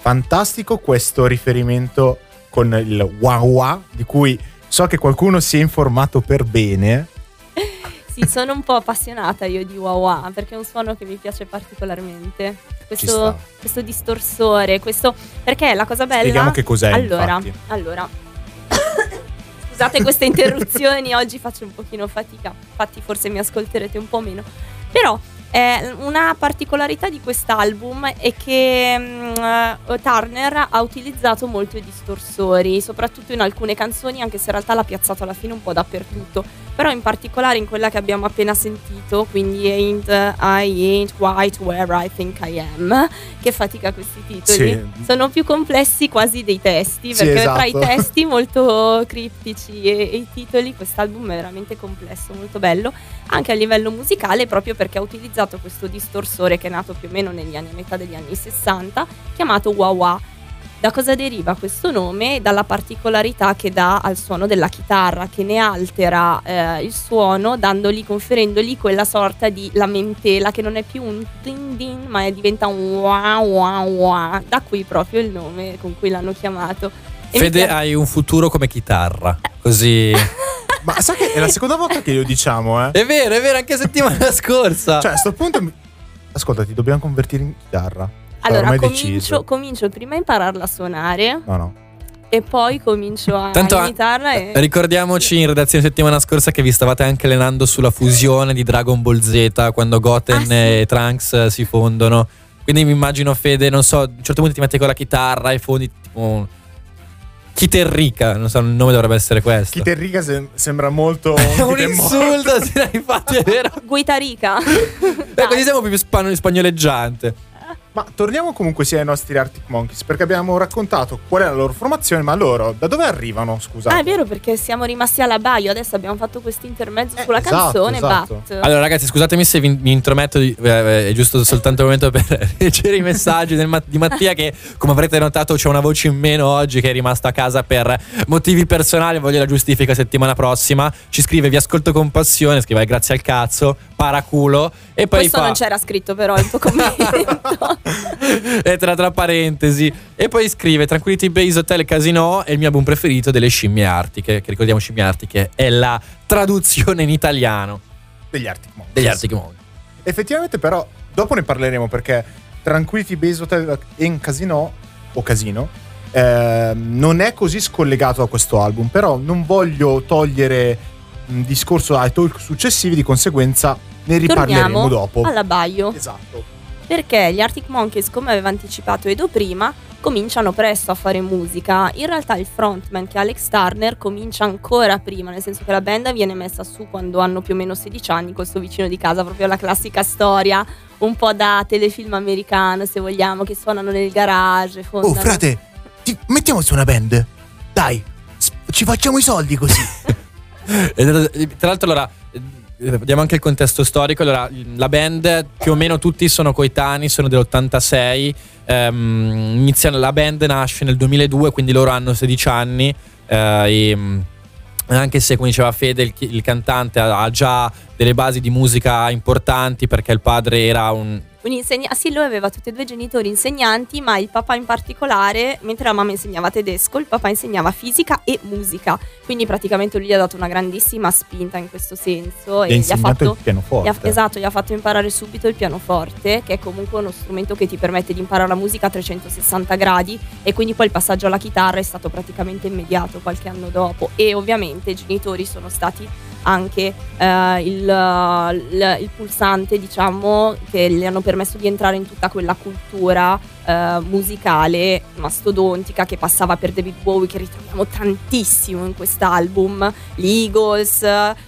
fantastico questo riferimento con il wah wah, di cui so che qualcuno si è informato per bene. Sì, sono un po' appassionata io di wah wah perché è un suono che mi piace particolarmente. Questo, questo distorsore, questo perché la cosa bella. Spieghiamo che cos'è. Allora, infatti. allora. Scusate queste interruzioni, oggi faccio un pochino fatica, infatti forse mi ascolterete un po' meno. Però eh, una particolarità di quest'album è che mh, Turner ha utilizzato molto i distorsori, soprattutto in alcune canzoni, anche se in realtà l'ha piazzato alla fine un po' dappertutto. Però in particolare in quella che abbiamo appena sentito, quindi Ain't I Ain't White Where I Think I Am, che fatica questi titoli, Sì. sono più complessi quasi dei testi, Sì, perché tra i esatto. testi molto criptici e, e i titoli quest'album è veramente complesso, molto bello, anche a livello musicale, proprio perché ha utilizzato questo distorsore che è nato più o meno negli anni, a metà degli anni 60, chiamato wah wah. Da cosa deriva questo nome? Dalla particolarità che dà al suono della chitarra, che ne altera eh, il suono, dandogli, conferendogli quella sorta di lamentela che non è più un din din, ma diventa un wah wah wah. Da qui proprio il nome con cui l'hanno chiamato. E Fede, piace- hai un futuro come chitarra. Così. Ma sa che è la seconda volta che lo diciamo, eh? è vero, è vero, anche settimana scorsa. Cioè, a sto punto. mi- Ascolta, ti dobbiamo convertire in chitarra. Cioè, Allora, comincio, comincio prima a impararla a suonare No, no. e poi comincio a Tanto a- imitarla. E... Ricordiamoci in redazione settimana scorsa che vi stavate anche allenando sulla fusione di Dragon Ball Z quando Goten Ah, sì. e Trunks eh, si fondono. Quindi mi immagino Fede, non so, a un certo punto ti metti con la chitarra e fondi tipo Chiterrica, non so, il nome dovrebbe essere questo. Chiterrica sem- sembra molto. È un insulto, infatti è vero. Guitarica. Eh, così siamo più span- spagnoleggiante. Ma torniamo comunque sia ai nostri Arctic Monkeys, perché abbiamo raccontato qual è la loro formazione, ma loro da dove arrivano? Scusate. Ah, è vero, perché siamo rimasti alla Baio. Adesso abbiamo fatto questo intermezzo Eh, sulla esatto, canzone. esatto. But. Allora, ragazzi, scusatemi se vi, mi intrometto. di- eh, eh, è giusto soltanto un momento per leggere i messaggi del di Mattia, che come avrete notato c'è una voce in meno oggi, che è rimasto a casa per motivi personali. Voglio la giustifica settimana prossima. Ci scrive: Vi ascolto con passione. Scrive: "Eh, Grazie al cazzo, paraculo. E poi Questo fa. non c'era scritto, però, il tuo commento. e tra, tra parentesi. E poi scrive: Tranquility Base Hotel Casino è il mio album preferito delle scimmie artiche. Che ricordiamo, scimmie artiche è la traduzione in italiano Degli Arctic Monkeys. degli Arctic Monkeys. Effettivamente, però, dopo ne parleremo perché Tranquility Base Hotel in Casino o Casino ehm, non è così scollegato da questo album. Però non voglio togliere un discorso ai talk successivi, di conseguenza ne riparleremo Torniamo dopo. alla Baio. Esatto. Perché gli Arctic Monkeys, come aveva anticipato Edo prima, cominciano presto a fare musica. In realtà il frontman, che è Alex Turner, comincia ancora prima, nel senso che la band viene messa su quando hanno più o meno 16 anni col suo vicino di casa, proprio la classica storia, un po' da telefilm americano, se vogliamo, che suonano nel garage. Oh, fondano- frate, ti- mettiamo su una band. Dai, ci facciamo i soldi così. Tra l'altro, allora, diamo anche il contesto storico. Allora, la band più o meno tutti sono coetanei, sono dell'86. Ehm, iniziano, la band nasce nel 2002, quindi loro hanno 16 anni. eh, e, mm, anche se, come diceva Fede, il, il cantante ha, già delle basi di musica importanti perché il padre era Un insegna- ah, sì, lui aveva tutti e due genitori insegnanti, ma il papà in particolare, mentre la mamma insegnava tedesco, il papà insegnava fisica e musica. Quindi praticamente lui gli ha dato una grandissima spinta in questo senso E e gli ha fatto il pianoforte. gli ha- esatto, gli ha fatto imparare subito il pianoforte, che è comunque uno strumento che ti permette di imparare la musica a 360 gradi e quindi poi il passaggio alla chitarra è stato praticamente immediato qualche anno dopo e ovviamente i genitori sono stati anche eh, il, il- il pulsante, diciamo, che gli hanno permesso di entrare in tutta quella cultura eh, musicale mastodontica che passava per David Bowie, che ritroviamo tantissimo in quest'album, gli Eagles,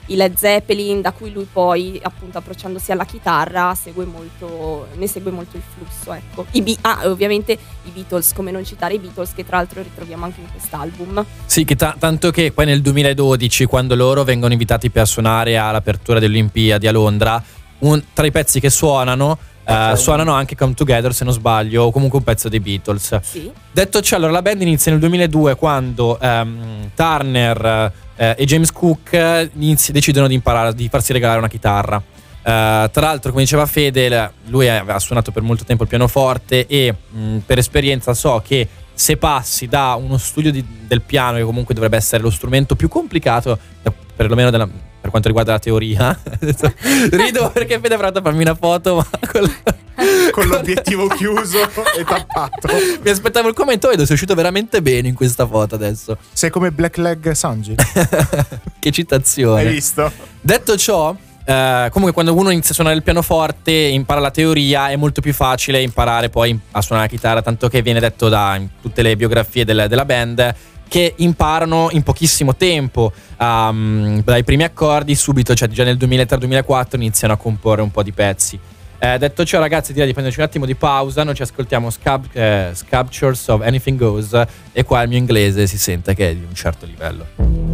i Led Zeppelin, da cui lui poi, appunto, approcciandosi alla chitarra, segue molto, ne segue molto il flusso. Ecco. I Be- ah, ovviamente i Beatles, come non citare i Beatles, che tra l'altro ritroviamo anche in quest'album. Sì, che ta- tanto che poi nel 2012, quando loro vengono invitati per suonare all'apertura delle Olimpiadi a Londra, un- tra i pezzi che suonano, eh, suonano anche Come Together, se non sbaglio, o comunque un pezzo dei Beatles. Sì. Detto ciò, allora la band inizia nel 2002 quando ehm, Turner eh, e James Cook eh, inizi- decidono di imparare, di farsi regalare una chitarra. tra l'altro, come diceva Fede, lui aveva suonato per molto tempo il pianoforte e mh, per esperienza so che se passi da uno studio di, del piano, che comunque dovrebbe essere lo strumento più complicato, perlomeno della, quanto riguarda la teoria, rido perché Fede avrà fatto farmi una foto, ma con, con l'obiettivo chiuso e tappato. Mi aspettavo il commento, vedo, sei uscito veramente bene in questa foto adesso. Sei come Black Leg Sanji. che citazione. Hai visto? Detto ciò, Uh, comunque quando uno inizia a suonare il pianoforte impara la teoria è molto più facile imparare poi a suonare la chitarra tanto che viene detto da tutte le biografie del, della band che imparano in pochissimo tempo. Um, dai primi accordi subito cioè già nel 2003-2004 iniziano a comporre un po' di pezzi. Eh, detto ciò ragazzi direi di prenderci un attimo di pausa. Noi ci ascoltiamo Scab- eh, Sculptures of Anything Goes e qua il mio inglese si sente che è di un certo livello